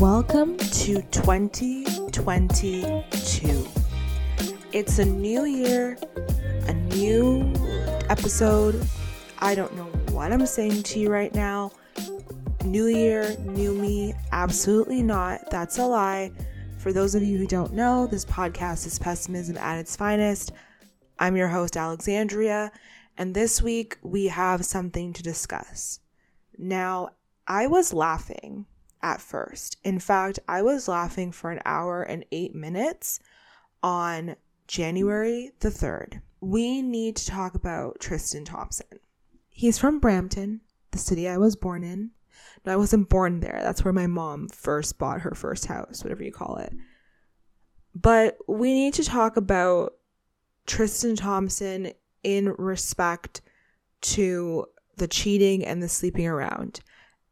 Welcome to 2022. It's a new year, a new episode. I don't know what I'm saying to you right now. New year, new me. Absolutely not. That's a lie. For those of you who don't know, this podcast is Pessimism at its finest. I'm your host, Alexandria, and this week we have something to discuss. Now, I was laughing at first. In fact, I was laughing for an hour and eight minutes on January the 3rd. We need to talk about Tristan Thompson. He's from Brampton, the city I was born in. No, I wasn't born there. That's where my mom first bought her first house, whatever you call it. But we need to talk about Tristan Thompson in respect to the cheating and the sleeping around.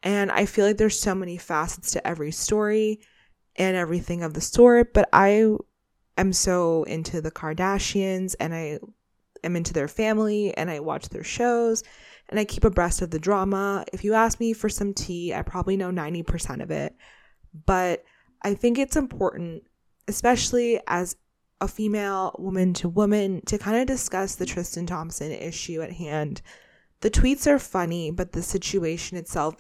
And I feel like there's so many facets to every story and everything of the sort, but I am so into the Kardashians and I am into their family and I watch their shows and I keep abreast of the drama. If you ask me for some tea, I probably know 90% of it. But I think it's important, especially as a female woman to woman, to kind of discuss the Tristan Thompson issue at hand. The tweets are funny, but the situation itself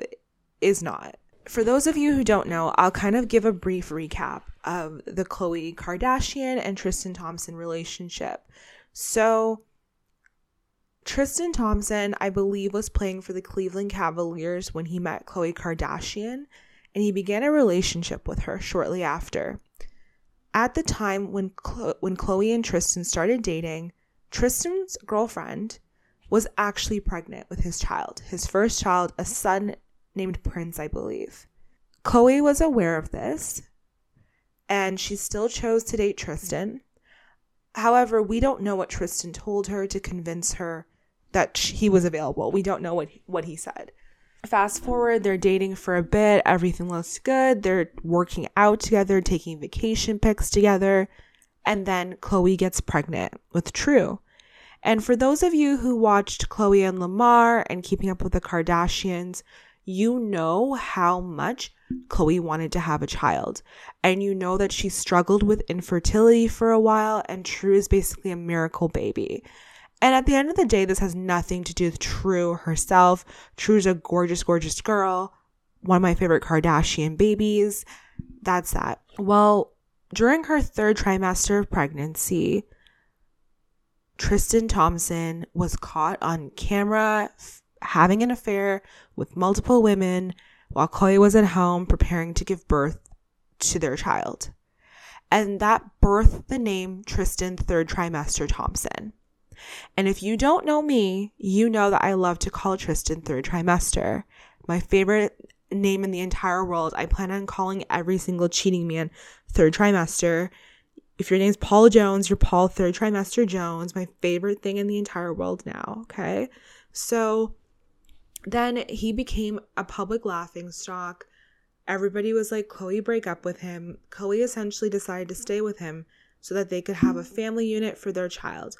is not. For those of you who don't know, I'll kind of give a brief recap of the Khloe Kardashian and Tristan Thompson relationship. So, Tristan Thompson, I believe, was playing for the Cleveland Cavaliers when he met Khloe Kardashian, and he began a relationship with her shortly after. At the time when when Khloe and Tristan started dating, Tristan's girlfriend was actually pregnant with his child, his first child, a son named Prince, I believe. Khloe was aware of this, and she still chose to date Tristan. However, we don't know what Tristan told her to convince her that he was available. We don't know what he, what he said. Fast forward, they're dating for a bit. Everything looks good. They're working out together, taking vacation pics together. And then Khloe gets pregnant with True. And for those of you who watched Khloe and Lamar and Keeping Up with the Kardashians, you know how much Khloe wanted to have a child. And you know that she struggled with infertility for a while, and True is basically a miracle baby. And at the end of the day, this has nothing to do with True herself. True's a gorgeous, gorgeous girl. One of my favorite Kardashian babies. That's that. Well, during her third trimester of pregnancy, Tristan Thompson was caught on camera having an affair with multiple women while Khloe was at home preparing to give birth to their child. And that birthed the name Tristan third trimester Thompson. And if you don't know me, you know that I love to call Tristan third trimester. My favorite name in the entire world. I plan on calling every single cheating man third trimester. If your name's Paul Jones, you're Paul third trimester Jones. My favorite thing in the entire world now. Okay. So then he became a public laughing stock. Everybody was like, Khloe, break up with him. Khloe essentially decided to stay with him so that they could have a family unit for their child.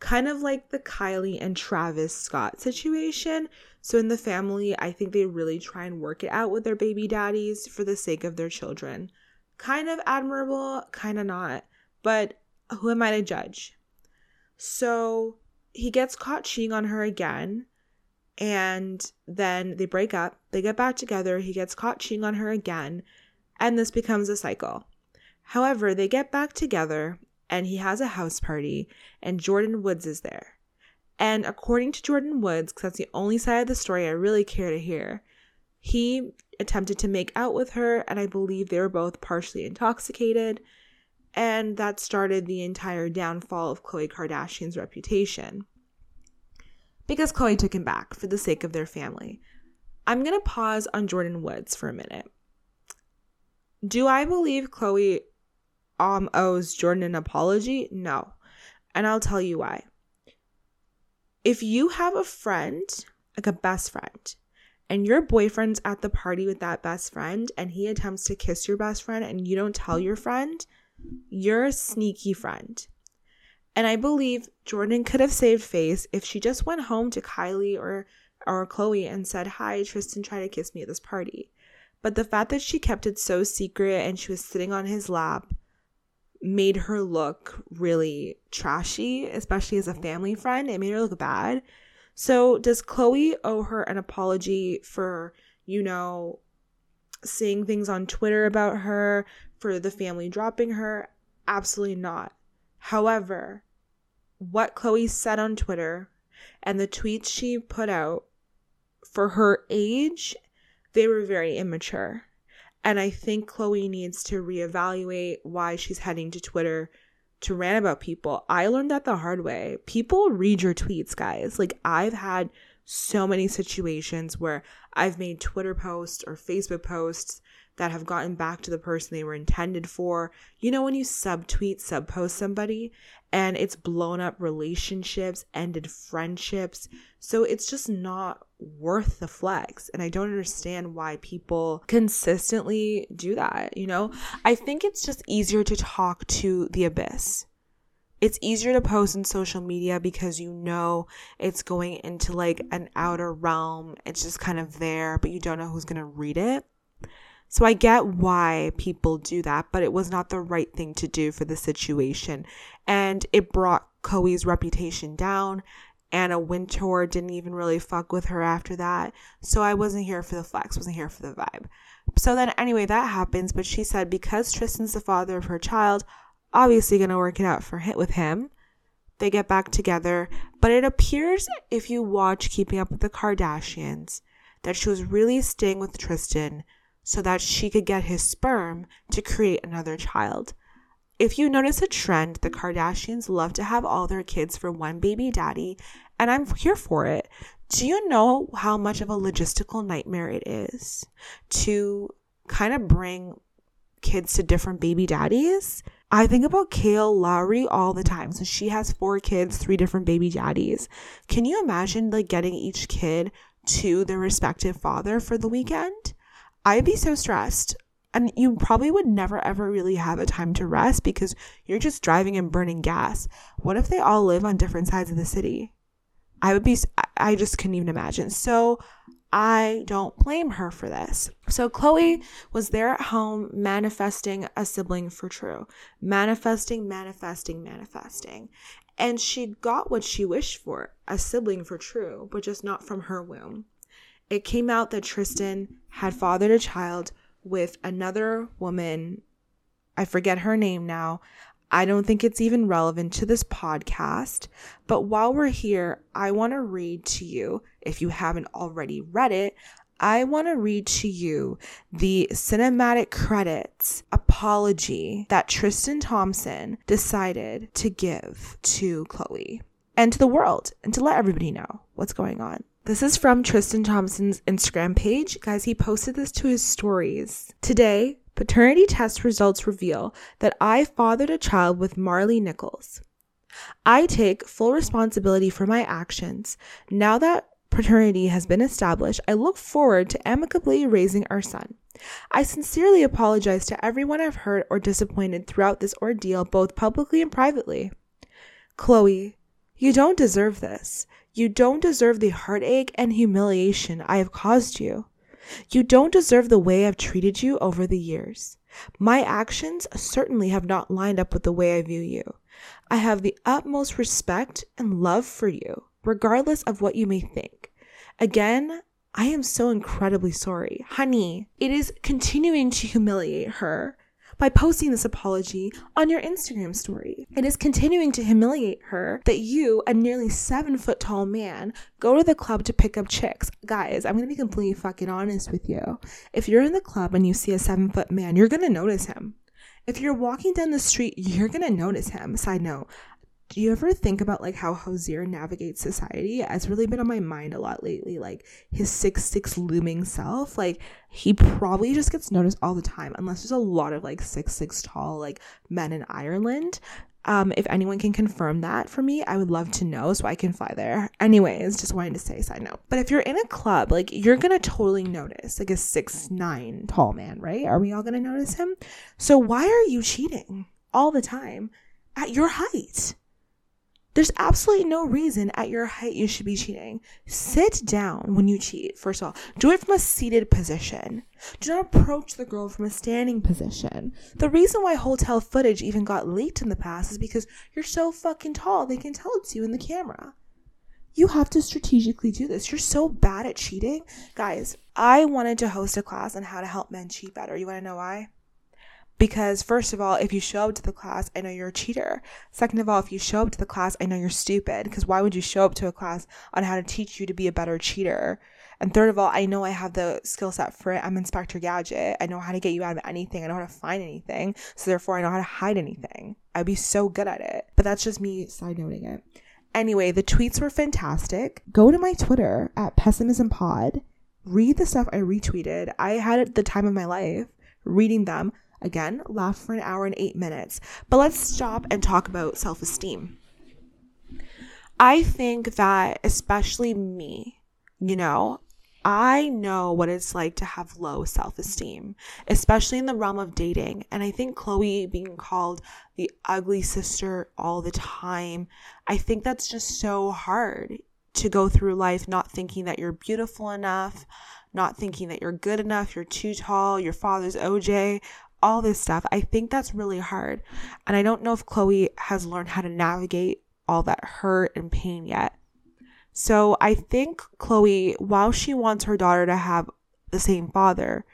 Kind of like the Kylie and Travis Scott situation. So, in the family, I think they really try and work it out with their baby daddies for the sake of their children. Kind of admirable, kind of not. But who am I to judge? So, he gets caught cheating on her again and then they break up. They get back together. He gets caught cheating on her again, and this becomes a cycle. However, they get back together and he has a house party, and Jordyn Woods is there. And according to Jordyn Woods, because that's the only side of the story I really care to hear, he attempted to make out with her, and I believe they were both partially intoxicated. And that started the entire downfall of Khloe Kardashian's reputation because Khloe took him back for the sake of their family. I'm going to pause on Jordyn Woods for a minute. Do I believe Khloe um, owes Jordyn an apology? No. And I'll tell you why. If you have a friend, like a best friend, and your boyfriend's at the party with that best friend and he attempts to kiss your best friend and you don't tell your friend, you're a sneaky friend. And I believe Jordyn could have saved face if she just went home to Kylie or or Khloe and said, "Hi, Tristan tried to kiss me at this party." But the fact that she kept it so secret and she was sitting on his lap made her look really trashy, especially as a mm-hmm. family friend. It made her look bad. So, does Khloe owe her an apology for, you know, saying things on Twitter about her, for the family dropping her? Absolutely not. However, what Khloe said on Twitter and the tweets she put out for her age, they were very immature. And I think Khloe needs to reevaluate why she's heading to Twitter to rant about people. I learned that the hard way. People read your tweets, guys. Like, I've had so many situations where I've made Twitter posts or Facebook posts that have gotten back to the person they were intended for. You know, when you subtweet, subpost somebody and it's blown up relationships, ended friendships. So it's just not worth the flex. And I don't understand why people consistently do that. You know, I think it's just easier to talk to the abyss. It's easier to post in social media because you know it's going into like an outer realm. It's just kind of there, but you don't know who's going to read it. So I get why people do that, but it was not the right thing to do for the situation. And it brought Khloe's reputation down. Anna Wintour didn't even really fuck with her after that. So I wasn't here for the flex, wasn't here for the vibe. So then, anyway, that happens. But she said because Tristan's the father of her child, obviously gonna work it out for him with him. They get back together. But it appears if you watch Keeping Up with the Kardashians that she was really staying with Tristan so that she could get his sperm to create another child. If you notice a trend, the Kardashians love to have all their kids for one baby daddy, and I'm here for it. Do you know how much of a logistical nightmare it is to kind of bring kids to different baby daddies? I think about Kail Lowry all the time. So she has four kids, three different baby daddies. Can you imagine like getting each kid to their respective father for the weekend? I'd be so stressed. And you probably would never ever really have a time to rest because you're just driving and burning gas. What if they all live on different sides of the city? I would be, I just couldn't even imagine. So I don't blame her for this. So Khloe was there at home manifesting a sibling for True, manifesting, manifesting, manifesting. And she got what she wished for a sibling for True, but just not from her womb it came out that Tristan had fathered a child with another woman. I forget her name now. I don't think it's even relevant to this podcast. But while we're here, I want to read to you, if you haven't already read it, I want to read to you the cinematic credits apology that Tristan Thompson decided to give to Khloe and to the world and to let everybody know what's going on. This is from Tristan Thompson's Instagram page. Guys, he posted this to his stories. Today, paternity test results reveal that I fathered a child with Maralee Nichols. I take full responsibility for my actions. Now that paternity has been established, I look forward to amicably raising our son. I sincerely apologize to everyone I've hurt or disappointed throughout this ordeal, both publicly and privately. Khloe, you don't deserve this. You don't deserve the heartache and humiliation I have caused you. You don't deserve the way I've treated you over the years. My actions certainly have not lined up with the way I view you. I have the utmost respect and love for you, regardless of what you may think. Again, I am so incredibly sorry. Honey, it is continuing to humiliate her by posting this apology on your Instagram story. It is continuing to humiliate her that you, a nearly seven foot tall man, go to the club to pick up chicks. Guys, I'm gonna be completely fucking honest with you. If you're in the club and you see a seven foot man, you're gonna notice him. If you're walking down the street, you're gonna notice him. Side note, do you ever think about like how Hozier navigates society? It's really been on my mind a lot lately. Like his six six looming self, like he probably just gets noticed all the time, unless there's a lot of like six six tall like men in Ireland. Um, if anyone can confirm that for me, I would love to know so I can fly there. Anyways, just wanted to say side note. But if you're in a club, like you're gonna totally notice like a six nine tall man, right? Are we all gonna notice him? So why are you cheating all the time at your height? There's absolutely no reason at your height you should be cheating. Sit down when you cheat, first of all. Do it from a seated position. Do not approach the girl from a standing position. The reason why hotel footage even got leaked in the past is because you're so fucking tall, they can tell it's you in the camera. You have to strategically do this. You're so bad at cheating. Guys, I wanted to host a class on how to help men cheat better. You want to know why? Because, first of all, if you show up to the class, I know you're a cheater. Second of all, if you show up to the class, I know you're stupid. Because why would you show up to a class on how to teach you to be a better cheater? And third of all, I know I have the skill set for it. I'm Inspector Gadget. I know how to get you out of anything. I know how to find anything. So therefore, I know how to hide anything. I'd be so good at it. But that's just me side noting it. Anyway, the tweets were fantastic. Go to my Twitter at Pessimism Pod. Read the stuff I retweeted. I had the time of my life reading them. Again, laugh for an hour and eight minutes. But let's stop and talk about self esteem. I think that, especially me, you know, I know what it's like to have low self esteem, especially in the realm of dating. And I think Khloe being called the ugly sister all the time, I think that's just so hard to go through life not thinking that you're beautiful enough, not thinking that you're good enough, you're too tall, your father's OJ, all this stuff. I think that's really hard. And I don't know if Khloe has learned how to navigate all that hurt and pain yet. So I think Khloe, while she wants her daughter to have the same father,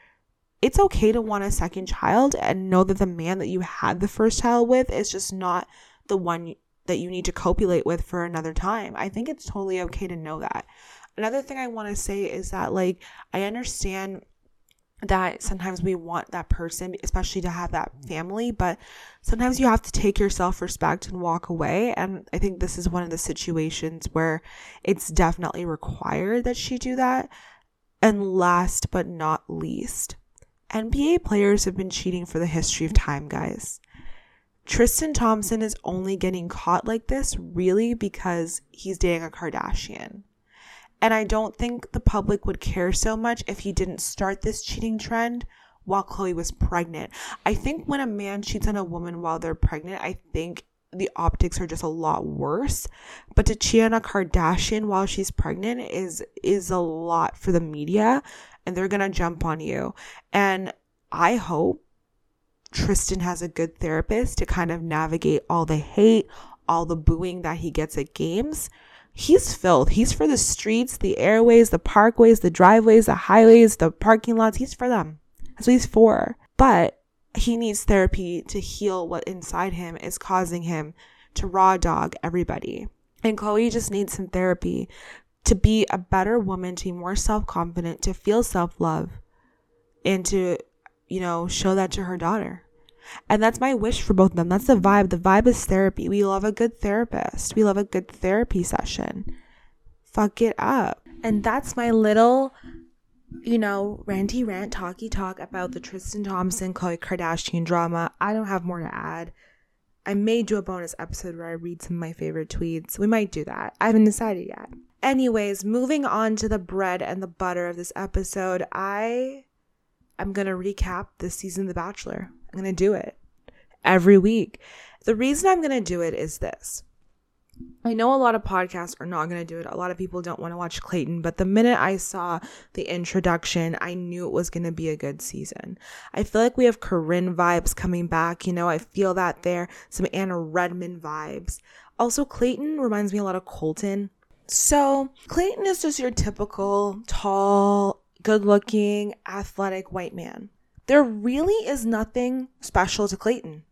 it's okay to want a second child and know that the man that you had the first child with is just not the one that you need to copulate with for another time. I think it's totally okay to know that. Another thing I want to say is that, like, I understand that sometimes we want that person, especially to have that family, but sometimes you have to take your self respect and walk away. And I think this is one of the situations where it's definitely required that she do that. And last but not least, NBA players have been cheating for the history of time, guys. Tristan Thompson is only getting caught like this really because he's dating a Kardashian. And I don't think the public would care so much if he didn't start this cheating trend while Khloe was pregnant. I think when a man cheats on a woman while they're pregnant, I think the optics are just a lot worse. But to cheat on a Kardashian while she's pregnant is is a lot for the media and they're gonna jump on you. And I hope Tristan has a good therapist to kind of navigate all the hate, all the booing that he gets at games he's filth. He's for the streets, the airways, the parkways, the driveways, the highways, the parking lots. He's for them. That's what he's for. But he needs therapy to heal what inside him is causing him to raw dog everybody. And Khloe just needs some therapy to be a better woman, to be more self confident, to feel self love, and to, you know, show that to her daughter. And that's my wish for both of them. That's the vibe. The vibe is therapy. We love a good therapist. We love a good therapy session. Fuck it up. And that's my little, you know, ranty rant, talky talk about the Tristan Thompson, Khloe Kardashian drama. I don't have more to add. I may do a bonus episode where I read some of my favorite tweets. We might do that. I haven't decided yet. Anyways, moving on to the bread and the butter of this episode, I am going to recap this season of The Bachelor. I'm going to do it every week. The reason I'm going to do it is this. I know a lot of podcasts are not going to do it. A lot of people don't want to watch Clayton, but the minute I saw the introduction, I knew it was going to be a good season. I feel like we have Corinne vibes coming back. You know, I feel that there. Some Anna Redmond vibes. Also, Clayton reminds me a lot of Colton. So, Clayton is just your typical tall, good looking, athletic white man. There really is nothing special to Clayton.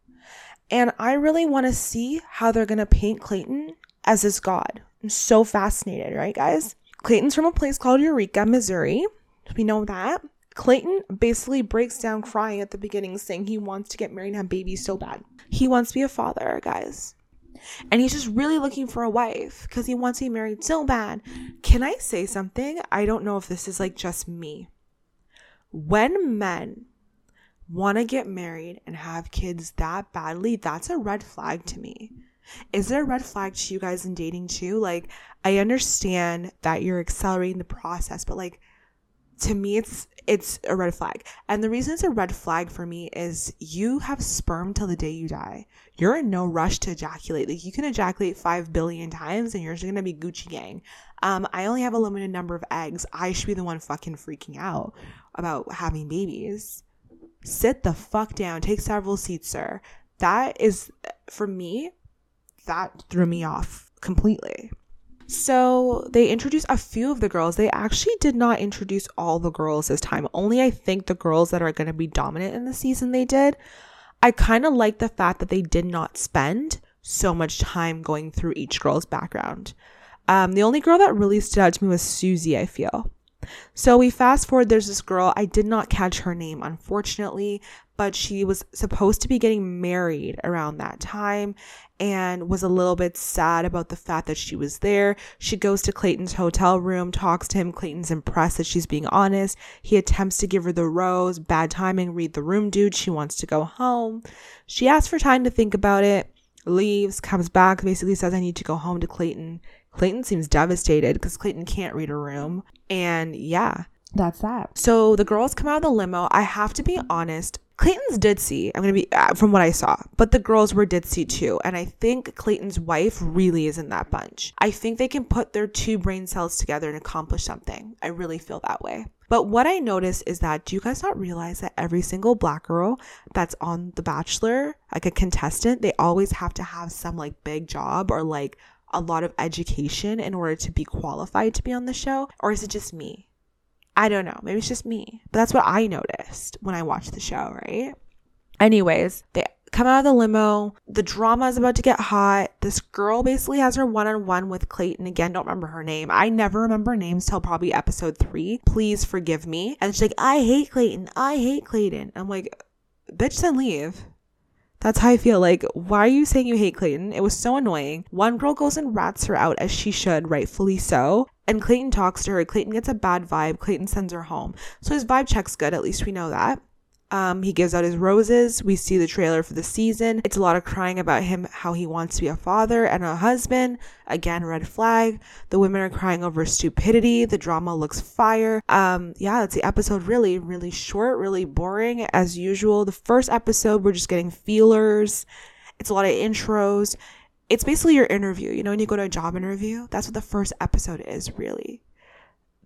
And I really want to see how they're going to paint Clayton as this god. I'm so fascinated, right, guys? Clayton's from a place called Eureka, Missouri. We know that. Clayton basically breaks down crying at the beginning, saying he wants to get married and have babies so bad. He wants to be a father, guys. And he's just really looking for a wife because he wants to be married so bad. Can I say something? I don't know if this is like just me. When men want to get married and have kids that badly, that's a red flag to me. Is there a red flag to you guys in dating too? Like, I understand that you're accelerating the process, but like, to me it's it's a red flag. And the reason it's a red flag for me is you have sperm till the day you die. You're in no rush to ejaculate. Like you can ejaculate five billion times and you're just gonna be Gucci gang. Um, I only have a limited number of eggs. I should be the one fucking freaking out about having babies. Sit the fuck down. Take several seats, sir. That is for me, that threw me off completely. So they introduced a few of the girls. They actually did not introduce all the girls this time. Only I think the girls that are going to be dominant in the season they did. I kind of like the fact that they did not spend so much time going through each girl's background. Um, the only girl that really stood out to me was Susie, I feel. So we fast forward, there's this girl, I did not catch her name, unfortunately, but she was supposed to be getting married around that time and was a little bit sad about the fact that she was there. She goes to Clayton's hotel room, talks to him. Clayton's impressed that she's being honest. He attempts to give her the rose. Bad timing, read the room, dude. She wants to go home. She asks for time to think about it, leaves, comes back, basically says, I need to go home to Clayton. Clayton seems devastated because Clayton can't read a room. And yeah, that's that. So the girls come out of the limo. I have to be honest. Clayton's ditzy. I'm gonna be uh, from what I saw, but the girls were ditzy too, and I think Clayton's wife really is in that bunch. I think they can put their two brain cells together and accomplish something. I really feel that way. But what I notice is that do you guys not realize that every single black girl that's on The Bachelor, like a contestant, they always have to have some like big job or like a lot of education in order to be qualified to be on the show? Or is it just me? I don't know. Maybe it's just me. But that's what I noticed when I watched the show, right? Anyways, they come out of the limo. The drama is about to get hot. This girl basically has her one on one with Clayton. Again, don't remember her name. I never remember names till probably episode three. Please forgive me. And she's like, I hate Clayton. I hate Clayton. I'm like, bitch, then leave. That's how I feel. Like, why are you saying you hate Clayton? It was so annoying. One girl goes and rats her out as she should, rightfully so. And Clayton talks to her. Clayton gets a bad vibe. Clayton sends her home. So his vibe check's good. At least we know that. Um, he gives out his roses. We see the trailer for the season. It's a lot of crying about him, how he wants to be a father and a husband. Again, red flag. The women are crying over stupidity. The drama looks fire. Um, yeah, that's the episode. Really, really short, really boring as usual. The first episode, we're just getting feelers. It's a lot of intros. It's basically your interview. You know, when you go to a job interview, that's what the first episode is, really.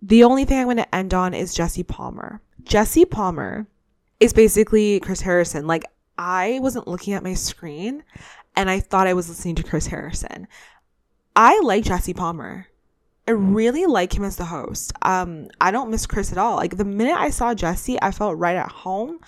The only thing I'm going to end on is Jesse Palmer. Jesse Palmer is basically Chris Harrison. Like I wasn't looking at my screen and I thought I was listening to Chris Harrison. I like Jesse Palmer. I really like him as the host. Um, I don't miss Chris at all. Like the minute I saw Jesse, I felt right at home.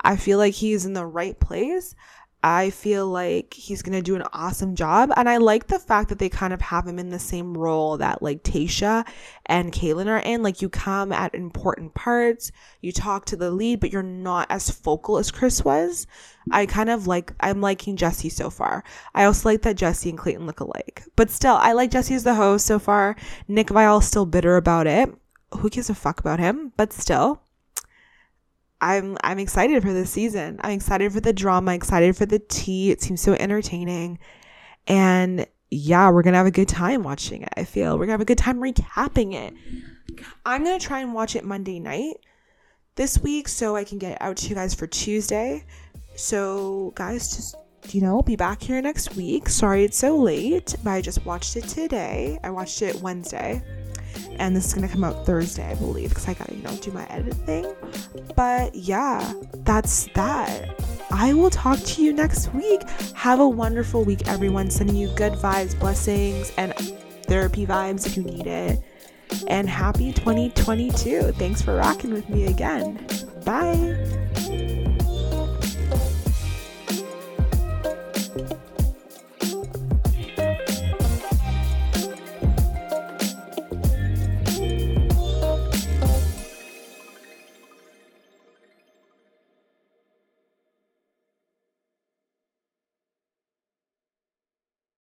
I feel like he's in the right place. I feel like he's gonna do an awesome job. And I like the fact that they kind of have him in the same role that like Tayshia and Kaitlyn are in. Like you come at important parts, you talk to the lead, but you're not as focal as Chris was. I kind of like I'm liking Jesse so far. I also like that Jesse and Clayton look alike. But still, I like Jesse as the host so far. Nick Viall's still bitter about it. Who gives a fuck about him? But still, I'm I'm excited for this season. I'm excited for the drama, excited for the tea. It seems so entertaining. And yeah, we're gonna have a good time watching it. I feel we're gonna have a good time recapping it. I'm gonna try and watch it Monday night this week so I can get it out to you guys for Tuesday. So guys, just you know, be back here next week. Sorry it's so late, but I just watched it today. I watched it Wednesday and this is gonna come out Thursday, I believe, because I gotta, you know, do my edit thing. But yeah, that's that. I will talk to you next week. Have a wonderful week, everyone. Sending you good vibes, blessings, and therapy vibes if you need it. And happy 2022. Thanks for rocking with me again. Bye.